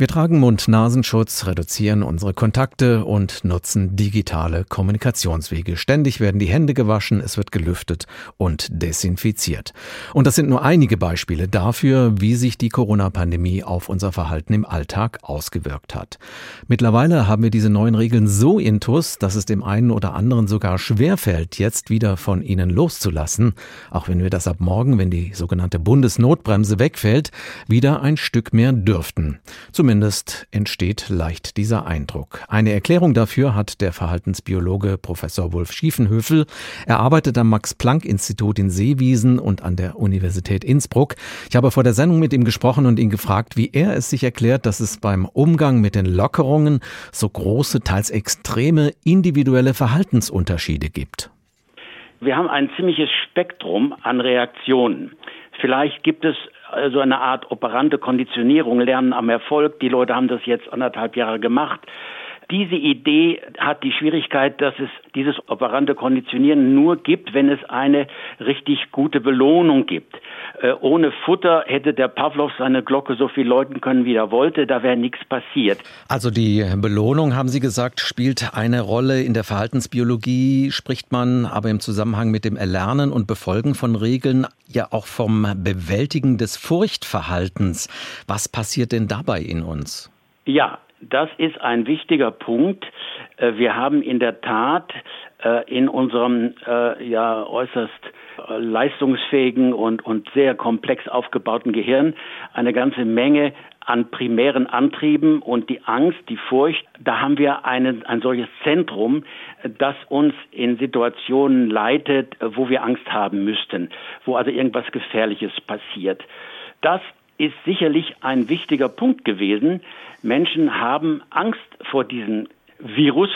Wir tragen Mund-Nasenschutz, reduzieren unsere Kontakte und nutzen digitale Kommunikationswege. Ständig werden die Hände gewaschen, es wird gelüftet und desinfiziert. Und das sind nur einige Beispiele dafür, wie sich die Corona-Pandemie auf unser Verhalten im Alltag ausgewirkt hat. Mittlerweile haben wir diese neuen Regeln so intus, dass es dem einen oder anderen sogar schwerfällt, jetzt wieder von ihnen loszulassen, auch wenn wir das ab morgen, wenn die sogenannte Bundesnotbremse wegfällt, wieder ein Stück mehr dürften. Zumindest Zumindest entsteht leicht dieser Eindruck. Eine Erklärung dafür hat der Verhaltensbiologe Professor Wolf Schiefenhöfel. Er arbeitet am Max-Planck-Institut in Seewiesen und an der Universität Innsbruck. Ich habe vor der Sendung mit ihm gesprochen und ihn gefragt, wie er es sich erklärt, dass es beim Umgang mit den Lockerungen so große, teils extreme individuelle Verhaltensunterschiede gibt. Wir haben ein ziemliches Spektrum an Reaktionen. Vielleicht gibt es so also eine Art operante Konditionierung, Lernen am Erfolg. Die Leute haben das jetzt anderthalb Jahre gemacht. Diese Idee hat die Schwierigkeit, dass es dieses operante Konditionieren nur gibt, wenn es eine richtig gute Belohnung gibt. Äh, ohne Futter hätte der Pavlov seine Glocke so viel läuten können, wie er wollte, da wäre nichts passiert. Also die Belohnung, haben Sie gesagt, spielt eine Rolle. In der Verhaltensbiologie spricht man aber im Zusammenhang mit dem Erlernen und Befolgen von Regeln ja auch vom Bewältigen des Furchtverhaltens. Was passiert denn dabei in uns? Ja, das ist ein wichtiger Punkt. Äh, wir haben in der Tat äh, in unserem äh, ja äußerst leistungsfähigen und, und sehr komplex aufgebauten Gehirn eine ganze Menge an primären Antrieben und die Angst, die Furcht, da haben wir einen, ein solches Zentrum, das uns in Situationen leitet, wo wir Angst haben müssten, wo also irgendwas Gefährliches passiert. Das ist sicherlich ein wichtiger Punkt gewesen. Menschen haben Angst vor diesem Virus,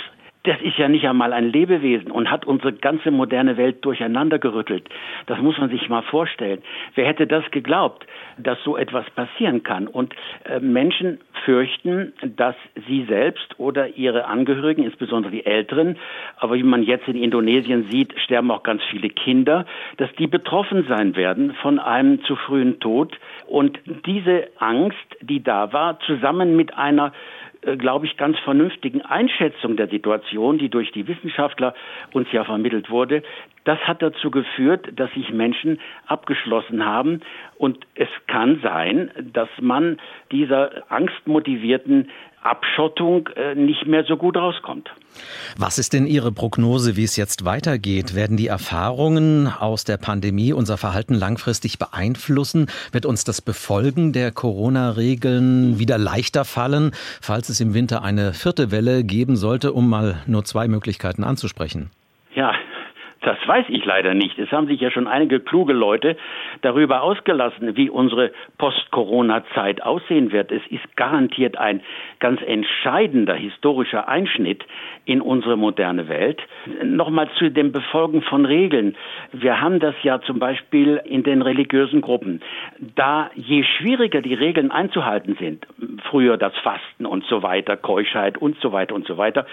das ist ja nicht einmal ein Lebewesen und hat unsere ganze moderne Welt durcheinander gerüttelt. Das muss man sich mal vorstellen. Wer hätte das geglaubt, dass so etwas passieren kann? Und äh, Menschen fürchten, dass sie selbst oder ihre Angehörigen, insbesondere die Älteren, aber wie man jetzt in Indonesien sieht, sterben auch ganz viele Kinder, dass die betroffen sein werden von einem zu frühen Tod. Und diese Angst, die da war, zusammen mit einer glaube ich, ganz vernünftigen Einschätzung der Situation, die durch die Wissenschaftler uns ja vermittelt wurde, das hat dazu geführt, dass sich Menschen abgeschlossen haben. Und es kann sein, dass man dieser angstmotivierten Abschottung äh, nicht mehr so gut rauskommt. Was ist denn Ihre Prognose, wie es jetzt weitergeht? Werden die Erfahrungen aus der Pandemie unser Verhalten langfristig beeinflussen? Wird uns das Befolgen der Corona-Regeln wieder leichter fallen, falls es im Winter eine vierte Welle geben sollte, um mal nur zwei Möglichkeiten anzusprechen? Ja, das weiß ich leider nicht. Es haben sich ja schon einige kluge Leute darüber ausgelassen, wie unsere Post-Corona-Zeit aussehen wird. Es ist garantiert ein ganz entscheidender historischer Einschnitt in unsere moderne Welt. Nochmal zu dem Befolgen von Regeln. Wir haben das ja zum Beispiel in den religiösen Gruppen. Da je schwieriger die Regeln einzuhalten sind, früher das Fasten und so weiter, Keuschheit und so weiter und so weiter,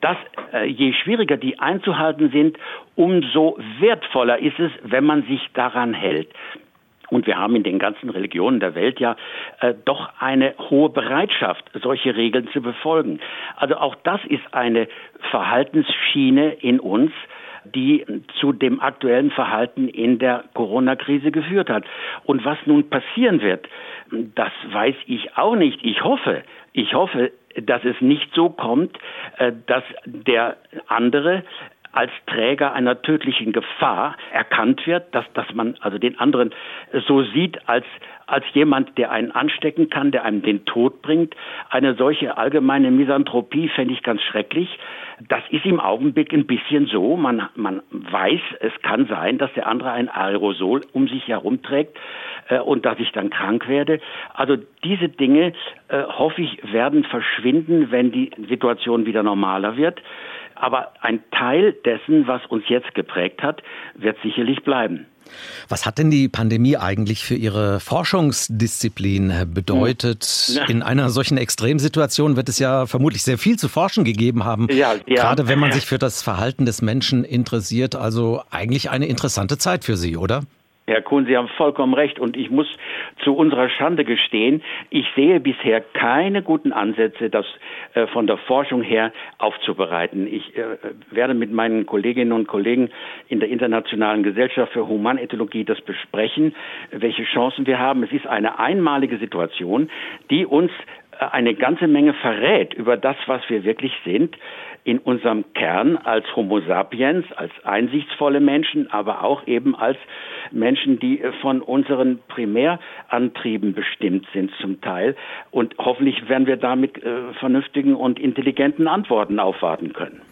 dass äh, je schwieriger die einzuhalten sind, umso wertvoller ist es, wenn man sich daran hält. Und wir haben in den ganzen Religionen der Welt ja äh, doch eine hohe Bereitschaft, solche Regeln zu befolgen. Also auch das ist eine Verhaltensschiene in uns, die zu dem aktuellen Verhalten in der Corona-Krise geführt hat. Und was nun passieren wird, das weiß ich auch nicht. Ich hoffe, ich hoffe, dass es nicht so kommt, äh, dass der andere als Träger einer tödlichen Gefahr erkannt wird, dass, dass man also den anderen so sieht als, als jemand, der einen anstecken kann, der einem den Tod bringt. Eine solche allgemeine Misanthropie fände ich ganz schrecklich. Das ist im Augenblick ein bisschen so. Man, man weiß, es kann sein, dass der andere ein Aerosol um sich herumträgt äh, und dass ich dann krank werde. Also diese Dinge, äh, hoffe ich, werden verschwinden, wenn die Situation wieder normaler wird. Aber ein Teil dessen, was uns jetzt geprägt hat, wird sicherlich bleiben. Was hat denn die Pandemie eigentlich für Ihre Forschungsdisziplin bedeutet? Hm. In einer solchen Extremsituation wird es ja vermutlich sehr viel zu forschen gegeben haben, ja, ja. gerade wenn man sich für das Verhalten des Menschen interessiert. Also eigentlich eine interessante Zeit für Sie, oder? Herr Kuhn, Sie haben vollkommen recht. Und ich muss zu unserer Schande gestehen, ich sehe bisher keine guten Ansätze, das äh, von der Forschung her aufzubereiten. Ich äh, werde mit meinen Kolleginnen und Kollegen in der Internationalen Gesellschaft für Humanethologie das besprechen, welche Chancen wir haben. Es ist eine einmalige Situation, die uns eine ganze Menge verrät über das, was wir wirklich sind in unserem Kern als Homo sapiens, als einsichtsvolle Menschen, aber auch eben als Menschen, die von unseren Primärantrieben bestimmt sind zum Teil. Und hoffentlich werden wir damit äh, vernünftigen und intelligenten Antworten aufwarten können.